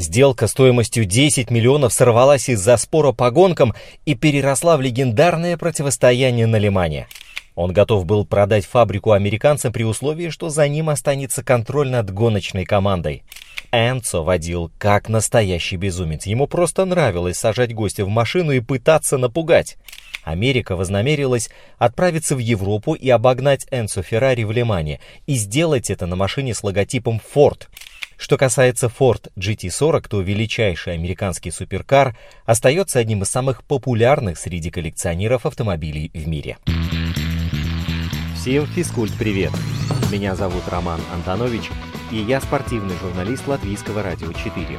Сделка стоимостью 10 миллионов сорвалась из-за спора по гонкам и переросла в легендарное противостояние на Лимане. Он готов был продать фабрику американцам при условии, что за ним останется контроль над гоночной командой. Энцо водил как настоящий безумец. Ему просто нравилось сажать гостя в машину и пытаться напугать. Америка вознамерилась отправиться в Европу и обогнать Энцо Феррари в Лимане и сделать это на машине с логотипом Ford. Что касается Ford GT40, то величайший американский суперкар остается одним из самых популярных среди коллекционеров автомобилей в мире. Всем физкульт привет! Меня зовут Роман Антонович, и я спортивный журналист Латвийского радио 4.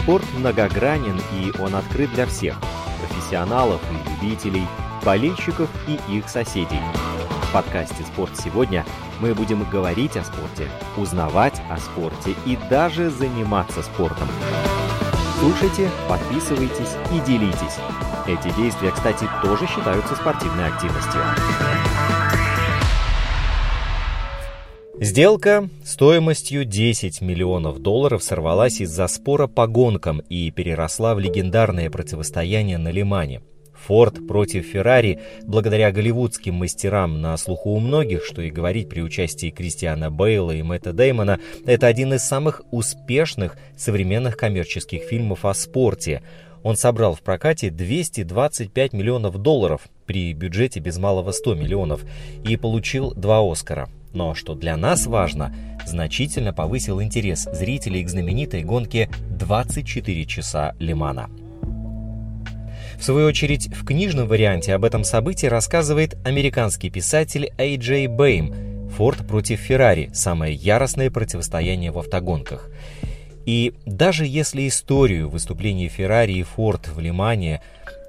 Спорт многогранен, и он открыт для всех – профессионалов и любителей, болельщиков и их соседей – подкасте «Спорт сегодня» мы будем говорить о спорте, узнавать о спорте и даже заниматься спортом. Слушайте, подписывайтесь и делитесь. Эти действия, кстати, тоже считаются спортивной активностью. Сделка стоимостью 10 миллионов долларов сорвалась из-за спора по гонкам и переросла в легендарное противостояние на Лимане – Форд против Феррари, благодаря голливудским мастерам на слуху у многих, что и говорить при участии Кристиана Бейла и Мэтта Деймона, это один из самых успешных современных коммерческих фильмов о спорте. Он собрал в прокате 225 миллионов долларов при бюджете без малого 100 миллионов и получил два Оскара. Но что для нас важно, значительно повысил интерес зрителей к знаменитой гонке «24 часа Лимана». В свою очередь, в книжном варианте об этом событии рассказывает американский писатель Эй Джей Бэйм «Форд против Феррари. Самое яростное противостояние в автогонках». И даже если историю выступлений Феррари и Форд в Лимане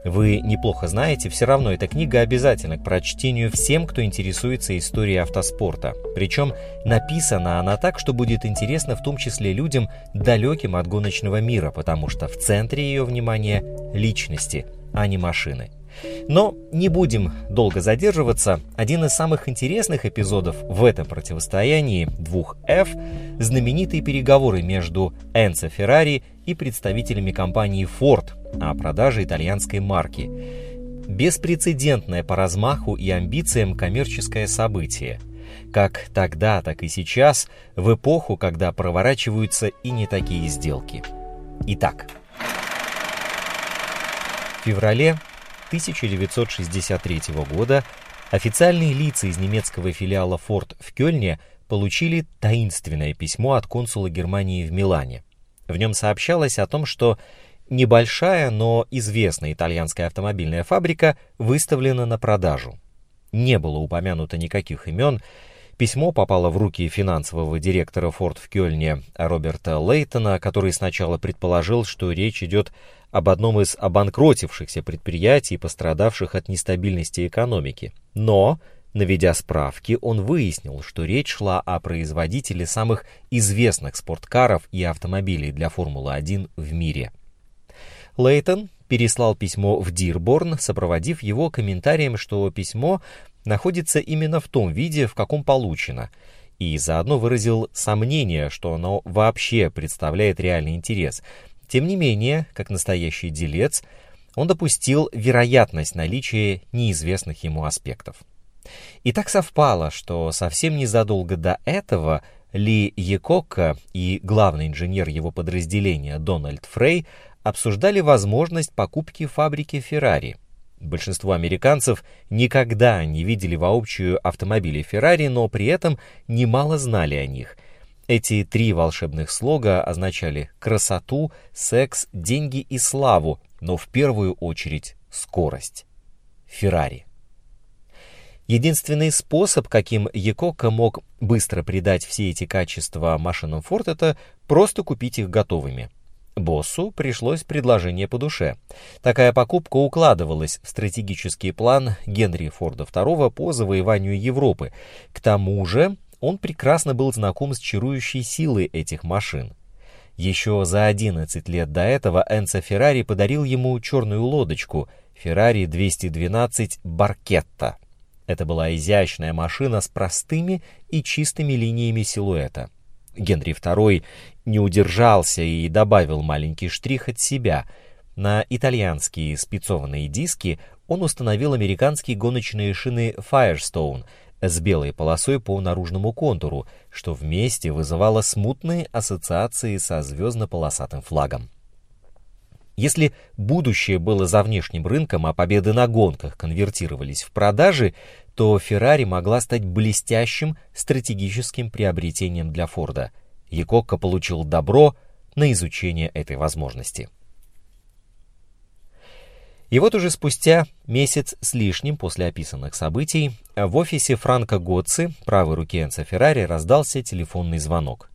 вы неплохо знаете, все равно эта книга обязательна к прочтению всем, кто интересуется историей автоспорта. Причем написана она так, что будет интересно в том числе людям, далеким от гоночного мира, потому что в центре ее внимания личности, а не машины. Но не будем долго задерживаться. Один из самых интересных эпизодов в этом противостоянии двух F – знаменитые переговоры между Энцо Феррари и представителями компании Ford о продаже итальянской марки. Беспрецедентное по размаху и амбициям коммерческое событие. Как тогда, так и сейчас, в эпоху, когда проворачиваются и не такие сделки. Итак, феврале 1963 года официальные лица из немецкого филиала Ford в Кёльне получили таинственное письмо от консула Германии в Милане. В нем сообщалось о том, что небольшая, но известная итальянская автомобильная фабрика выставлена на продажу. Не было упомянуто никаких имен, Письмо попало в руки финансового директора Форд в Кёльне Роберта Лейтона, который сначала предположил, что речь идет об одном из обанкротившихся предприятий, пострадавших от нестабильности экономики. Но, наведя справки, он выяснил, что речь шла о производителе самых известных спорткаров и автомобилей для Формулы-1 в мире. Лейтон переслал письмо в Дирборн, сопроводив его комментарием, что письмо находится именно в том виде, в каком получено, и заодно выразил сомнение, что оно вообще представляет реальный интерес. Тем не менее, как настоящий делец, он допустил вероятность наличия неизвестных ему аспектов. И так совпало, что совсем незадолго до этого Ли Якока и главный инженер его подразделения Дональд Фрей обсуждали возможность покупки фабрики Феррари – Большинство американцев никогда не видели воочию автомобили Ferrari, но при этом немало знали о них. Эти три волшебных слога означали красоту, секс, деньги и славу, но в первую очередь скорость. Феррари. Единственный способ, каким Якока мог быстро придать все эти качества машинам Ford, это просто купить их готовыми. Боссу пришлось предложение по душе. Такая покупка укладывалась в стратегический план Генри Форда II по завоеванию Европы. К тому же он прекрасно был знаком с чарующей силой этих машин. Еще за 11 лет до этого Энцо Феррари подарил ему черную лодочку Феррари 212 Баркетта. Это была изящная машина с простыми и чистыми линиями силуэта. Генри II не удержался и добавил маленький штрих от себя. На итальянские спецованные диски он установил американские гоночные шины Firestone с белой полосой по наружному контуру, что вместе вызывало смутные ассоциации со звездно-полосатым флагом. Если будущее было за внешним рынком, а победы на гонках конвертировались в продажи, то Феррари могла стать блестящим стратегическим приобретением для Форда. Якокко получил добро на изучение этой возможности. И вот уже спустя месяц с лишним после описанных событий в офисе Франка Готци, правой руки Энца Феррари, раздался телефонный звонок.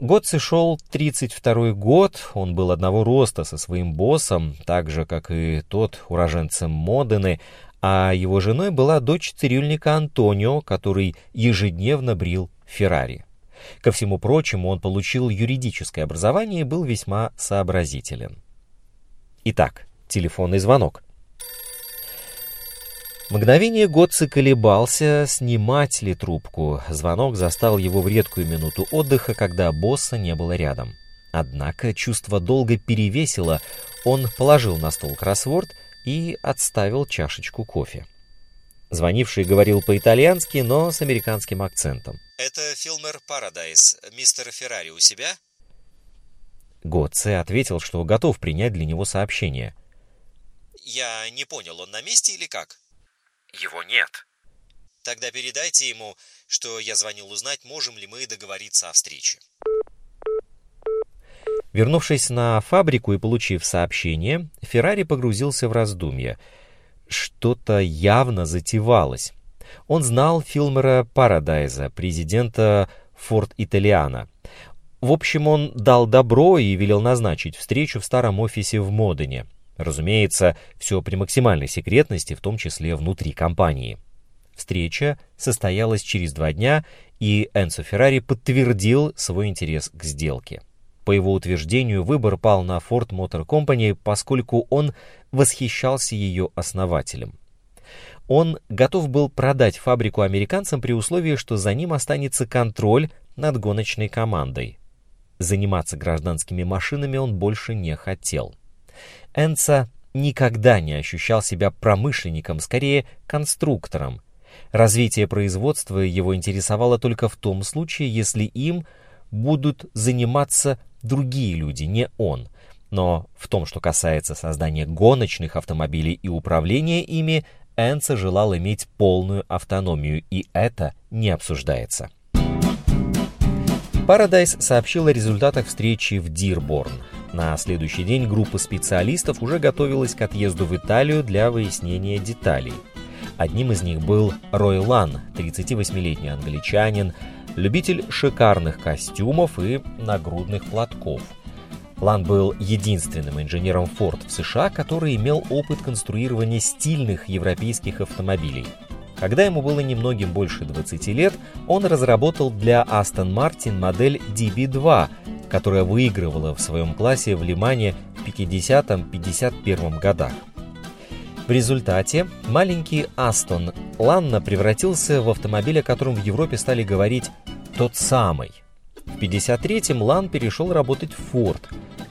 Готци шел 32 год, он был одного роста со своим боссом, так же, как и тот уроженцем Модены, а его женой была дочь цирюльника Антонио, который ежедневно брил Феррари. Ко всему прочему, он получил юридическое образование и был весьма сообразителен. Итак, телефонный звонок. Мгновение Готце колебался, снимать ли трубку. Звонок застал его в редкую минуту отдыха, когда босса не было рядом. Однако чувство долго перевесило, он положил на стол кроссворд и отставил чашечку кофе. Звонивший говорил по-итальянски, но с американским акцентом. «Это Филмер Парадайз. Мистер Феррари у себя?» Готце ответил, что готов принять для него сообщение. «Я не понял, он на месте или как?» Его нет. Тогда передайте ему, что я звонил узнать, можем ли мы договориться о встрече. Вернувшись на фабрику и получив сообщение, Феррари погрузился в раздумья. Что-то явно затевалось. Он знал Филмера Парадайза, президента Форт Италиана. В общем, он дал добро и велел назначить встречу в старом офисе в Модене. Разумеется, все при максимальной секретности, в том числе внутри компании. Встреча состоялась через два дня, и Энцо Феррари подтвердил свой интерес к сделке. По его утверждению, выбор пал на Ford Motor Company, поскольку он восхищался ее основателем. Он готов был продать фабрику американцам при условии, что за ним останется контроль над гоночной командой. Заниматься гражданскими машинами он больше не хотел. Энца никогда не ощущал себя промышленником, скорее конструктором. Развитие производства его интересовало только в том случае, если им будут заниматься другие люди, не он. Но в том, что касается создания гоночных автомобилей и управления ими, Энца желал иметь полную автономию, и это не обсуждается. Paradise сообщил о результатах встречи в Дирборн. На следующий день группа специалистов уже готовилась к отъезду в Италию для выяснения деталей. Одним из них был Рой Лан, 38-летний англичанин, любитель шикарных костюмов и нагрудных платков. Лан был единственным инженером Ford в США, который имел опыт конструирования стильных европейских автомобилей. Когда ему было немногим больше 20 лет, он разработал для Aston Martin модель DB2, которая выигрывала в своем классе в Лимане в 50-51 годах. В результате маленький Астон Ланна превратился в автомобиль, о котором в Европе стали говорить «тот самый». В 53-м Лан перешел работать в Форд.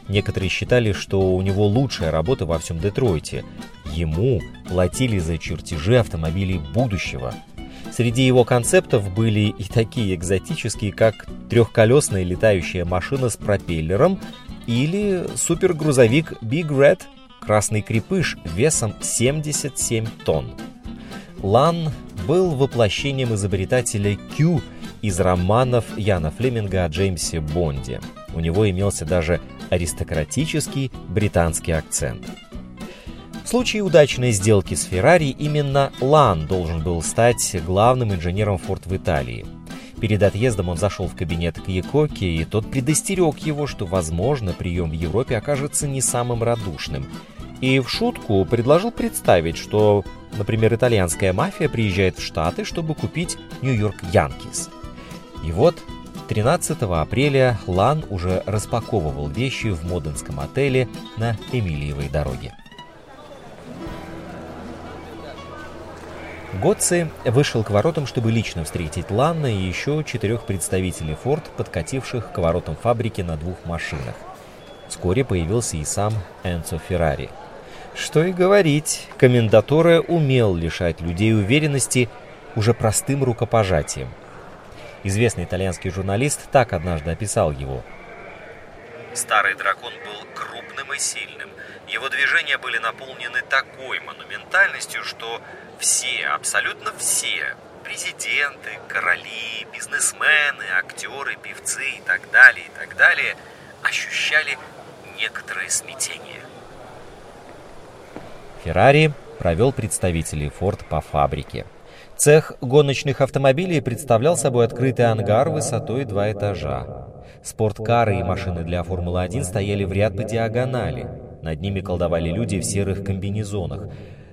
Некоторые считали, что у него лучшая работа во всем Детройте. Ему платили за чертежи автомобилей будущего – Среди его концептов были и такие экзотические, как трехколесная летающая машина с пропеллером или супергрузовик Big Red «Красный крепыш» весом 77 тонн. Лан был воплощением изобретателя Q из романов Яна Флеминга о Джеймсе Бонде. У него имелся даже аристократический британский акцент – в случае удачной сделки с Феррари именно Лан должен был стать главным инженером Форд в Италии. Перед отъездом он зашел в кабинет к Якоке, и тот предостерег его, что, возможно, прием в Европе окажется не самым радушным. И в шутку предложил представить, что, например, итальянская мафия приезжает в Штаты, чтобы купить Нью-Йорк Янкис. И вот 13 апреля Лан уже распаковывал вещи в моденском отеле на Эмилиевой дороге. Готци вышел к воротам, чтобы лично встретить Ланна и еще четырех представителей Форд, подкативших к воротам фабрики на двух машинах. Вскоре появился и сам Энцо Феррари. Что и говорить, комендатура умел лишать людей уверенности уже простым рукопожатием. Известный итальянский журналист так однажды описал его. Старый дракон был крупным и сильным. Его движения были наполнены такой монументальностью, что все, абсолютно все, президенты, короли, бизнесмены, актеры, певцы и так далее, и так далее, ощущали некоторое смятение. Феррари провел представителей Форд по фабрике. Цех гоночных автомобилей представлял собой открытый ангар высотой два этажа. Спорткары и машины для Формулы-1 стояли в ряд по диагонали. Над ними колдовали люди в серых комбинезонах.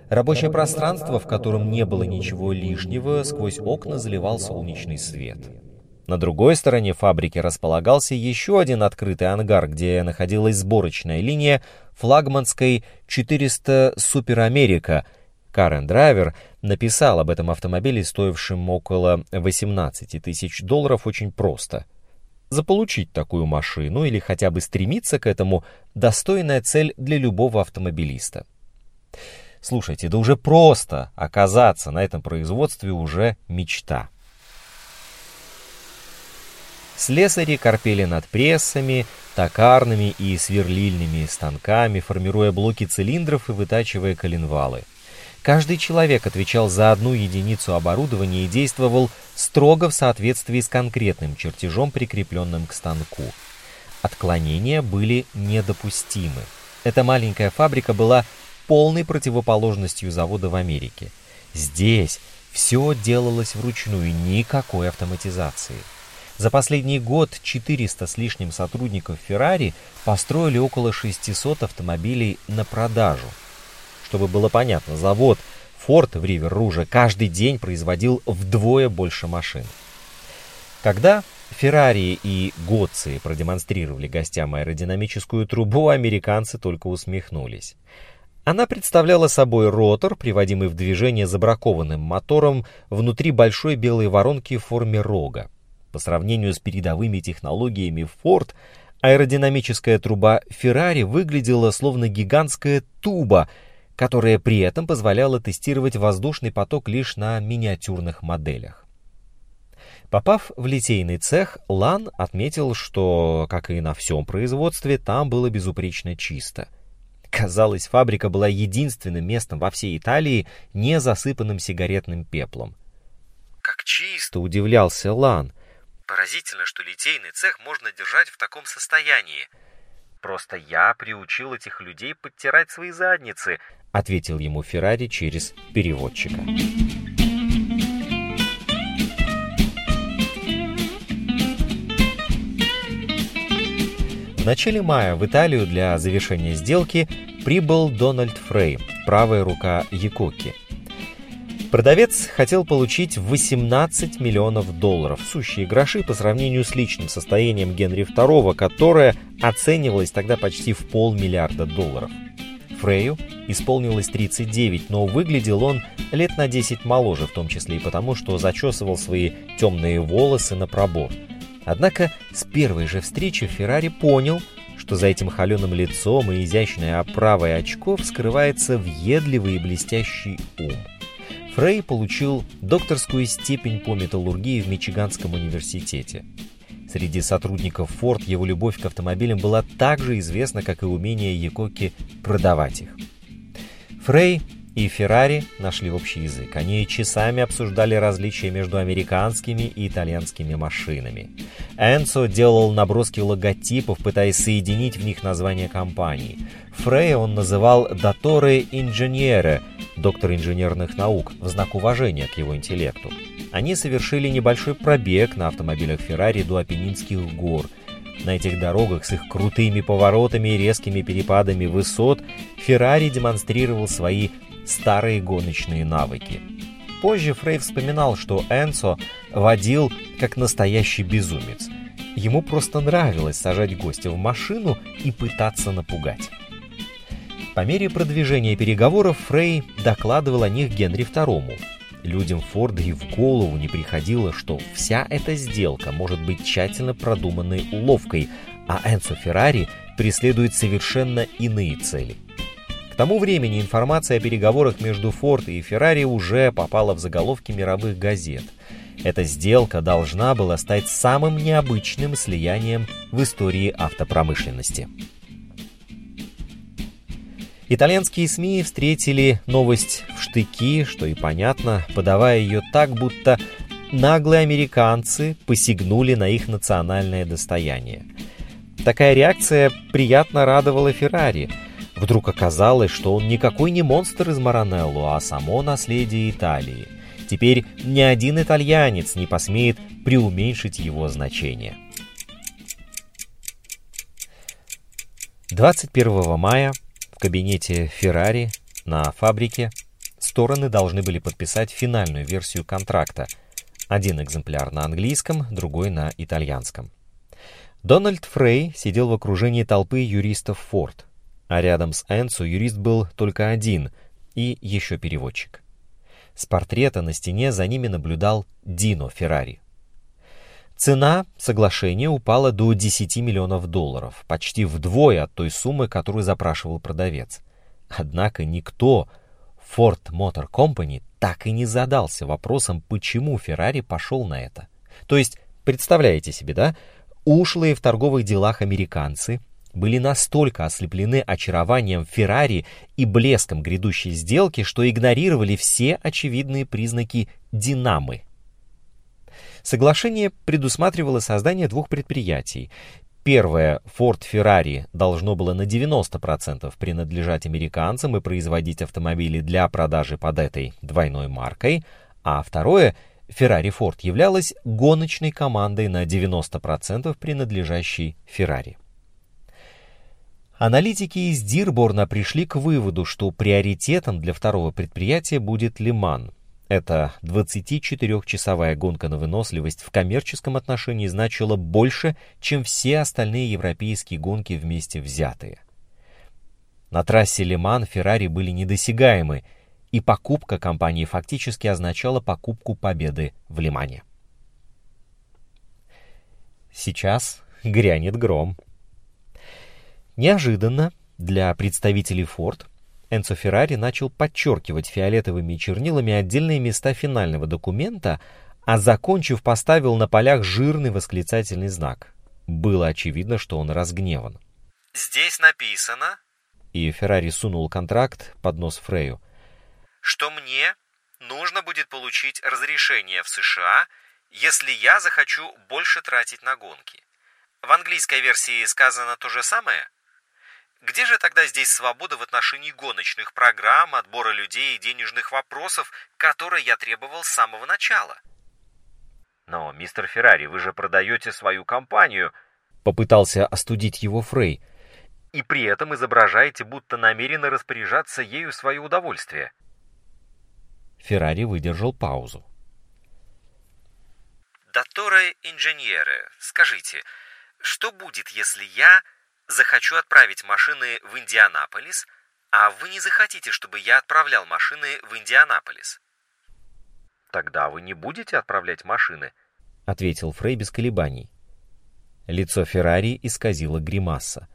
Рабочее пространство, в котором не было ничего лишнего, сквозь окна заливал солнечный свет. На другой стороне фабрики располагался еще один открытый ангар, где находилась сборочная линия флагманской 400 Супер Америка. Карен Драйвер написал об этом автомобиле, стоившем около 18 тысяч долларов, очень просто. Заполучить такую машину или хотя бы стремиться к этому – достойная цель для любого автомобилиста. Слушайте, да уже просто оказаться на этом производстве уже мечта. Слесари корпели над прессами, токарными и сверлильными станками, формируя блоки цилиндров и вытачивая коленвалы. Каждый человек отвечал за одну единицу оборудования и действовал строго в соответствии с конкретным чертежом, прикрепленным к станку. Отклонения были недопустимы. Эта маленькая фабрика была полной противоположностью завода в Америке. Здесь все делалось вручную, никакой автоматизации. За последний год 400 с лишним сотрудников Ferrari построили около 600 автомобилей на продажу. Чтобы было понятно, завод Ford в Ривер-Руже каждый день производил вдвое больше машин. Когда Феррари и Гоцци продемонстрировали гостям аэродинамическую трубу, американцы только усмехнулись. Она представляла собой ротор, приводимый в движение забракованным мотором внутри большой белой воронки в форме рога. По сравнению с передовыми технологиями Ford, аэродинамическая труба Ferrari выглядела словно гигантская туба, которая при этом позволяла тестировать воздушный поток лишь на миниатюрных моделях. Попав в литейный цех, Лан отметил, что, как и на всем производстве, там было безупречно чисто. Казалось, фабрика была единственным местом во всей Италии, не засыпанным сигаретным пеплом. «Как чисто!» — удивлялся Лан. Поразительно, что литейный цех можно держать в таком состоянии. Просто я приучил этих людей подтирать свои задницы, ответил ему Феррари через переводчика. В начале мая в Италию для завершения сделки прибыл Дональд Фрей, правая рука Якоки. Продавец хотел получить 18 миллионов долларов, сущие гроши по сравнению с личным состоянием Генри II, которое оценивалось тогда почти в полмиллиарда долларов. Фрею исполнилось 39, но выглядел он лет на 10 моложе, в том числе и потому, что зачесывал свои темные волосы на пробор. Однако с первой же встречи Феррари понял, что за этим холеным лицом и изящной оправой очков скрывается въедливый и блестящий ум. Фрей получил докторскую степень по металлургии в Мичиганском университете. Среди сотрудников Ford его любовь к автомобилям была так же известна, как и умение Якоки продавать их. Фрей и Феррари нашли общий язык. Они часами обсуждали различия между американскими и итальянскими машинами. Энцо делал наброски логотипов, пытаясь соединить в них названия компаний. Фрея он называл «Доторе Инженере», доктор инженерных наук, в знак уважения к его интеллекту. Они совершили небольшой пробег на автомобилях Феррари до Апеннинских гор. На этих дорогах с их крутыми поворотами и резкими перепадами высот Феррари демонстрировал свои старые гоночные навыки. Позже Фрей вспоминал, что Энсо водил как настоящий безумец. Ему просто нравилось сажать гостя в машину и пытаться напугать. По мере продвижения переговоров Фрей докладывал о них Генри II. Людям Форда и в голову не приходило, что вся эта сделка может быть тщательно продуманной уловкой, а Энцо Феррари преследует совершенно иные цели. Тому времени информация о переговорах между Форд и Феррари уже попала в заголовки мировых газет. Эта сделка должна была стать самым необычным слиянием в истории автопромышленности. Итальянские СМИ встретили новость в штыки, что и понятно, подавая ее так, будто наглые американцы посягнули на их национальное достояние. Такая реакция приятно радовала Феррари. Вдруг оказалось, что он никакой не монстр из Маранелло, а само наследие Италии. Теперь ни один итальянец не посмеет преуменьшить его значение. 21 мая кабинете Феррари на фабрике стороны должны были подписать финальную версию контракта. Один экземпляр на английском, другой на итальянском. Дональд Фрей сидел в окружении толпы юристов Форд, а рядом с Энсу юрист был только один и еще переводчик. С портрета на стене за ними наблюдал Дино Феррари. Цена соглашения упала до 10 миллионов долларов, почти вдвое от той суммы, которую запрашивал продавец. Однако никто Ford Motor Company так и не задался вопросом, почему Ferrari пошел на это. То есть, представляете себе, да, ушлые в торговых делах американцы были настолько ослеплены очарованием Феррари и блеском грядущей сделки, что игнорировали все очевидные признаки динамы Соглашение предусматривало создание двух предприятий. Первое, Ford Ferrari, должно было на 90% принадлежать американцам и производить автомобили для продажи под этой двойной маркой, а второе, Ferrari Ford, являлась гоночной командой на 90% принадлежащей Ferrari. Аналитики из Дирборна пришли к выводу, что приоритетом для второго предприятия будет Лиман – эта 24-часовая гонка на выносливость в коммерческом отношении значила больше, чем все остальные европейские гонки вместе взятые. На трассе Лиман Феррари были недосягаемы, и покупка компании фактически означала покупку победы в Лимане. Сейчас грянет гром. Неожиданно для представителей Ford Энцо Феррари начал подчеркивать фиолетовыми чернилами отдельные места финального документа, а закончив, поставил на полях жирный восклицательный знак. Было очевидно, что он разгневан. «Здесь написано...» И Феррари сунул контракт под нос Фрею. «Что мне нужно будет получить разрешение в США, если я захочу больше тратить на гонки. В английской версии сказано то же самое?» Где же тогда здесь свобода в отношении гоночных программ, отбора людей и денежных вопросов, которые я требовал с самого начала? Но, мистер Феррари, вы же продаете свою компанию, попытался остудить его Фрей, и при этом изображаете, будто намерены распоряжаться ею в свое удовольствие. Феррари выдержал паузу. Доторе инженеры, скажите, что будет, если я захочу отправить машины в Индианаполис, а вы не захотите, чтобы я отправлял машины в Индианаполис. Тогда вы не будете отправлять машины, ответил Фрей без колебаний. Лицо Феррари исказило гримаса.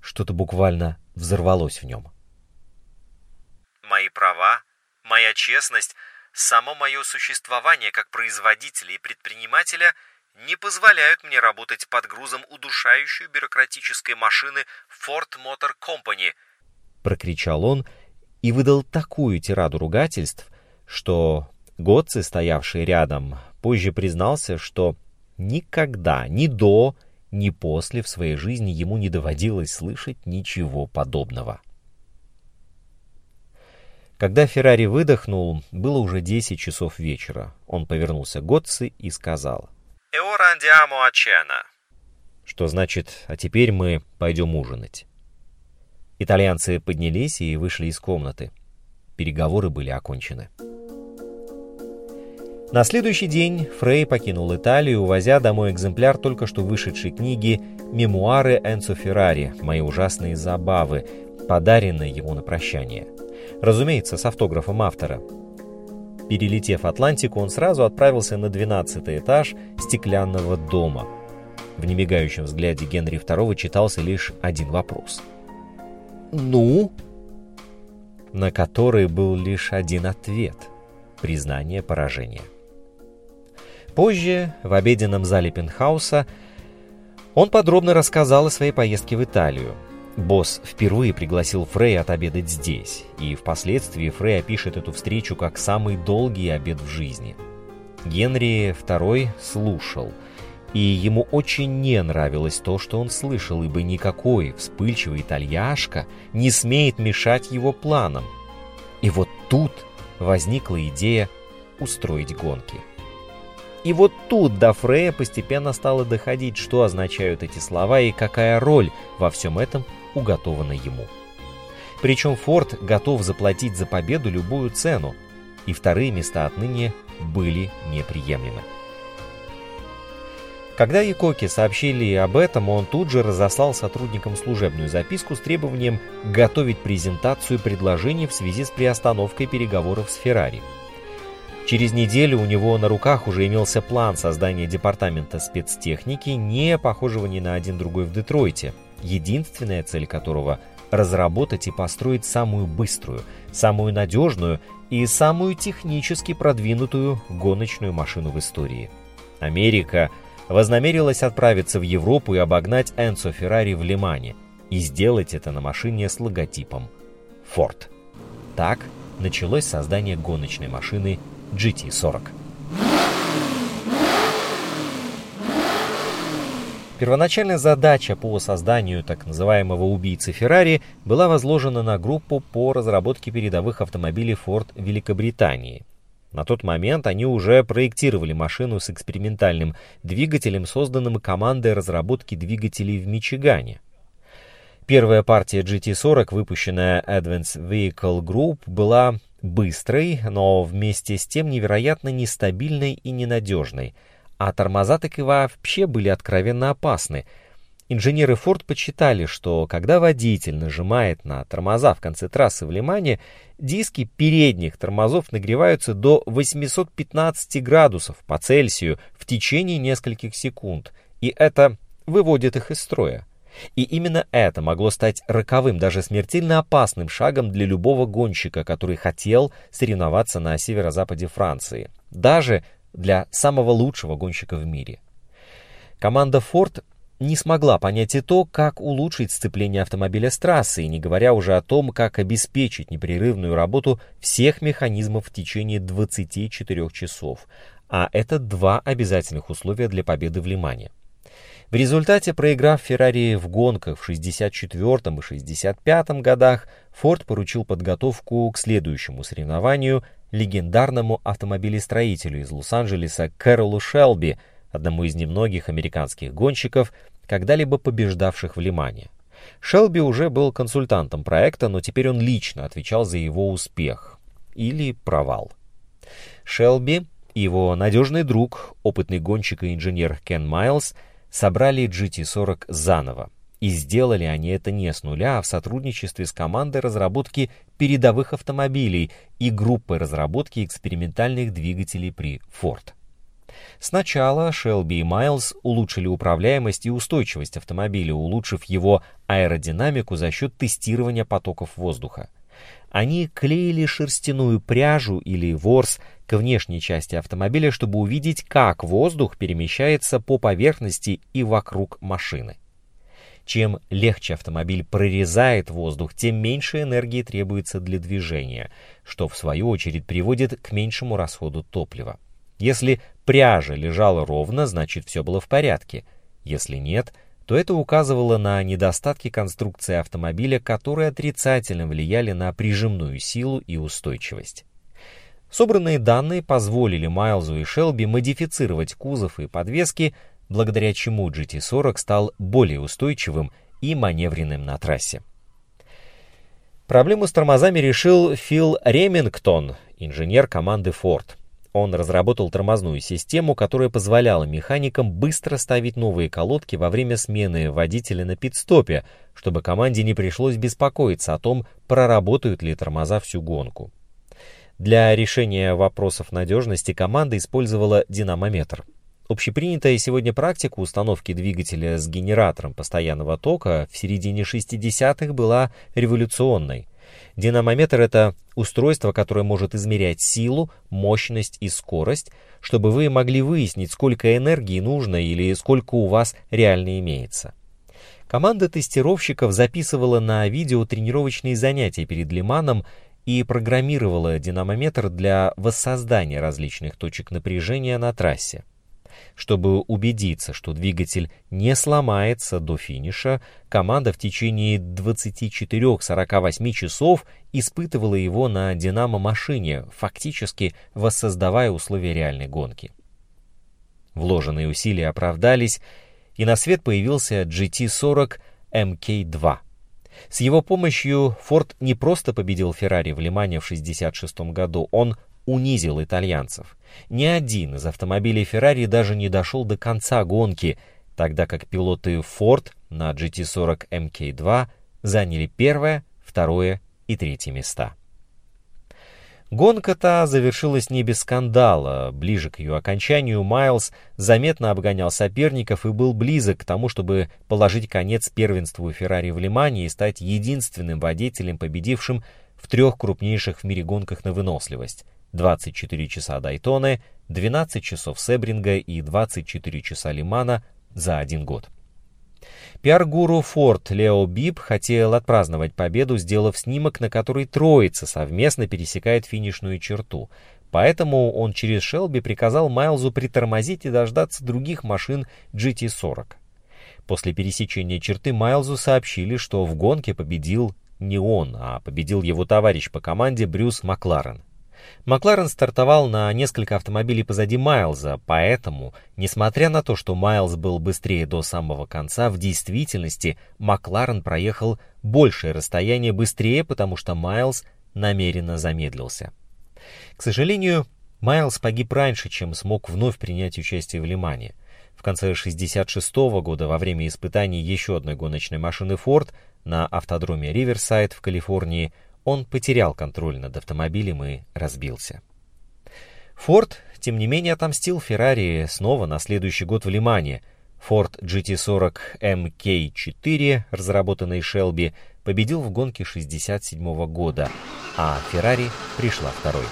Что-то буквально взорвалось в нем. Мои права, моя честность, само мое существование как производителя и предпринимателя – не позволяют мне работать под грузом удушающей бюрократической машины Ford Motor Company. Прокричал он и выдал такую тираду ругательств, что Готце, стоявший рядом, позже признался, что никогда, ни до, ни после в своей жизни ему не доводилось слышать ничего подобного. Когда Феррари выдохнул, было уже 10 часов вечера. Он повернулся к Готце и сказал — «E ora andiamo a cena». Что значит «а теперь мы пойдем ужинать». Итальянцы поднялись и вышли из комнаты. Переговоры были окончены. На следующий день Фрей покинул Италию, увозя домой экземпляр только что вышедшей книги «Мемуары Энцо Феррари. Мои ужасные забавы», подаренной ему на прощание. Разумеется, с автографом автора – Перелетев Атлантику, он сразу отправился на 12 этаж стеклянного дома. В немигающем взгляде Генри II читался лишь один вопрос. «Ну?» На который был лишь один ответ — признание поражения. Позже, в обеденном зале пентхауса, он подробно рассказал о своей поездке в Италию. Босс впервые пригласил Фрей отобедать здесь, и впоследствии Фрей опишет эту встречу как самый долгий обед в жизни. Генри II слушал, и ему очень не нравилось то, что он слышал, ибо никакой вспыльчивый итальяшка не смеет мешать его планам. И вот тут возникла идея устроить гонки. И вот тут до Фрея постепенно стало доходить, что означают эти слова и какая роль во всем этом уготована ему. Причем Форд готов заплатить за победу любую цену, и вторые места отныне были неприемлемы. Когда Якоки сообщили об этом, он тут же разослал сотрудникам служебную записку с требованием готовить презентацию предложений в связи с приостановкой переговоров с Феррари. Через неделю у него на руках уже имелся план создания департамента спецтехники, не похожего ни на один другой в Детройте, единственная цель которого – разработать и построить самую быструю, самую надежную и самую технически продвинутую гоночную машину в истории. Америка вознамерилась отправиться в Европу и обогнать Энцо Феррари в Лимане, и сделать это на машине с логотипом Ford. Так началось создание гоночной машины GT40. Первоначальная задача по созданию так называемого убийцы Феррари была возложена на группу по разработке передовых автомобилей Ford Великобритании. На тот момент они уже проектировали машину с экспериментальным двигателем, созданным командой разработки двигателей в Мичигане. Первая партия GT40, выпущенная Advanced Vehicle Group, была быстрой, но вместе с тем невероятно нестабильной и ненадежной – а тормоза так и вообще были откровенно опасны. Инженеры Ford почитали, что когда водитель нажимает на тормоза в конце трассы в Лимане, диски передних тормозов нагреваются до 815 градусов по Цельсию в течение нескольких секунд, и это выводит их из строя. И именно это могло стать роковым, даже смертельно опасным шагом для любого гонщика, который хотел соревноваться на северо-западе Франции. Даже для самого лучшего гонщика в мире. Команда Ford не смогла понять и то, как улучшить сцепление автомобиля с трассой, не говоря уже о том, как обеспечить непрерывную работу всех механизмов в течение 24 часов. А это два обязательных условия для победы в Лимане. В результате, проиграв Феррари в гонках в 64 и 65 годах, Форд поручил подготовку к следующему соревнованию легендарному автомобилестроителю из Лос-Анджелеса Кэролу Шелби, одному из немногих американских гонщиков, когда-либо побеждавших в Лимане. Шелби уже был консультантом проекта, но теперь он лично отвечал за его успех или провал. Шелби и его надежный друг, опытный гонщик и инженер Кен Майлз, собрали GT40 заново. И сделали они это не с нуля, а в сотрудничестве с командой разработки передовых автомобилей и группой разработки экспериментальных двигателей при Ford. Сначала Shelby и Miles улучшили управляемость и устойчивость автомобиля, улучшив его аэродинамику за счет тестирования потоков воздуха. Они клеили шерстяную пряжу или ворс к внешней части автомобиля, чтобы увидеть, как воздух перемещается по поверхности и вокруг машины. Чем легче автомобиль прорезает воздух, тем меньше энергии требуется для движения, что в свою очередь приводит к меньшему расходу топлива. Если пряжа лежала ровно, значит все было в порядке. Если нет, то это указывало на недостатки конструкции автомобиля, которые отрицательно влияли на прижимную силу и устойчивость. Собранные данные позволили Майлзу и Шелби модифицировать кузов и подвески благодаря чему GT40 стал более устойчивым и маневренным на трассе. Проблему с тормозами решил Фил Ремингтон, инженер команды Ford. Он разработал тормозную систему, которая позволяла механикам быстро ставить новые колодки во время смены водителя на пит-стопе, чтобы команде не пришлось беспокоиться о том, проработают ли тормоза всю гонку. Для решения вопросов надежности команда использовала динамометр. Общепринятая сегодня практика установки двигателя с генератором постоянного тока в середине 60-х была революционной. Динамометр — это устройство, которое может измерять силу, мощность и скорость, чтобы вы могли выяснить, сколько энергии нужно или сколько у вас реально имеется. Команда тестировщиков записывала на видео тренировочные занятия перед Лиманом и программировала динамометр для воссоздания различных точек напряжения на трассе. Чтобы убедиться, что двигатель не сломается до финиша, команда в течение 24-48 часов испытывала его на динамо-машине, фактически воссоздавая условия реальной гонки. Вложенные усилия оправдались, и на свет появился GT40 MK2. С его помощью Форд не просто победил Феррари в Лимане в 1966 году, он унизил итальянцев. Ни один из автомобилей Ferrari даже не дошел до конца гонки, тогда как пилоты Ford на GT40 MK2 заняли первое, второе и третье места. Гонка-то завершилась не без скандала. Ближе к ее окончанию Майлз заметно обгонял соперников и был близок к тому, чтобы положить конец первенству Феррари в Лимане и стать единственным водителем, победившим в трех крупнейших в мире гонках на выносливость 24 часа Дайтоны, 12 часов Себринга и 24 часа Лимана за один год. Пиар-гуру Форд Лео Бип хотел отпраздновать победу, сделав снимок, на который троица совместно пересекает финишную черту. Поэтому он через Шелби приказал Майлзу притормозить и дождаться других машин GT40. После пересечения черты Майлзу сообщили, что в гонке победил не он, а победил его товарищ по команде Брюс Макларен. Макларен стартовал на несколько автомобилей позади Майлза, поэтому, несмотря на то, что Майлз был быстрее до самого конца, в действительности Макларен проехал большее расстояние быстрее, потому что Майлз намеренно замедлился. К сожалению, Майлз погиб раньше, чем смог вновь принять участие в Лимане. В конце 1966 года, во время испытаний еще одной гоночной машины Ford на автодроме Риверсайд в Калифорнии, он потерял контроль над автомобилем и разбился. Форд, тем не менее, отомстил Феррари снова на следующий год в Лимане. Ford GT40 MK4, разработанный Шелби, победил в гонке 1967 года, а Феррари пришла второй.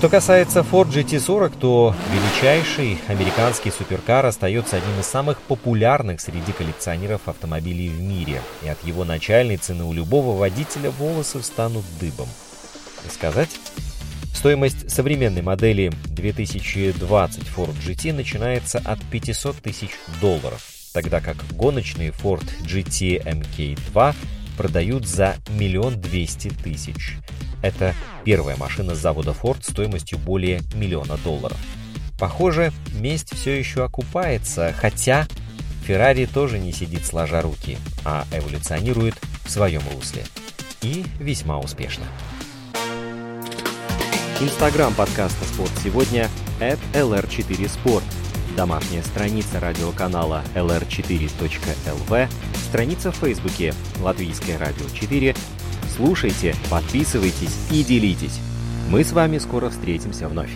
Что касается Ford GT40, то величайший американский суперкар остается одним из самых популярных среди коллекционеров автомобилей в мире, и от его начальной цены у любого водителя волосы встанут дыбом. И сказать? Стоимость современной модели 2020 Ford GT начинается от 500 тысяч долларов, тогда как гоночные Ford GT MK2 продают за миллион двести тысяч. Это первая машина с завода Ford стоимостью более миллиона долларов. Похоже, месть все еще окупается, хотя Ferrari тоже не сидит сложа руки, а эволюционирует в своем русле. И весьма успешно. Инстаграм подкаста «Спорт сегодня» at lr4sport. Домашняя страница радиоканала lr4.lv, страница в Фейсбуке «Латвийское радио 4», Слушайте, подписывайтесь и делитесь. Мы с вами скоро встретимся вновь.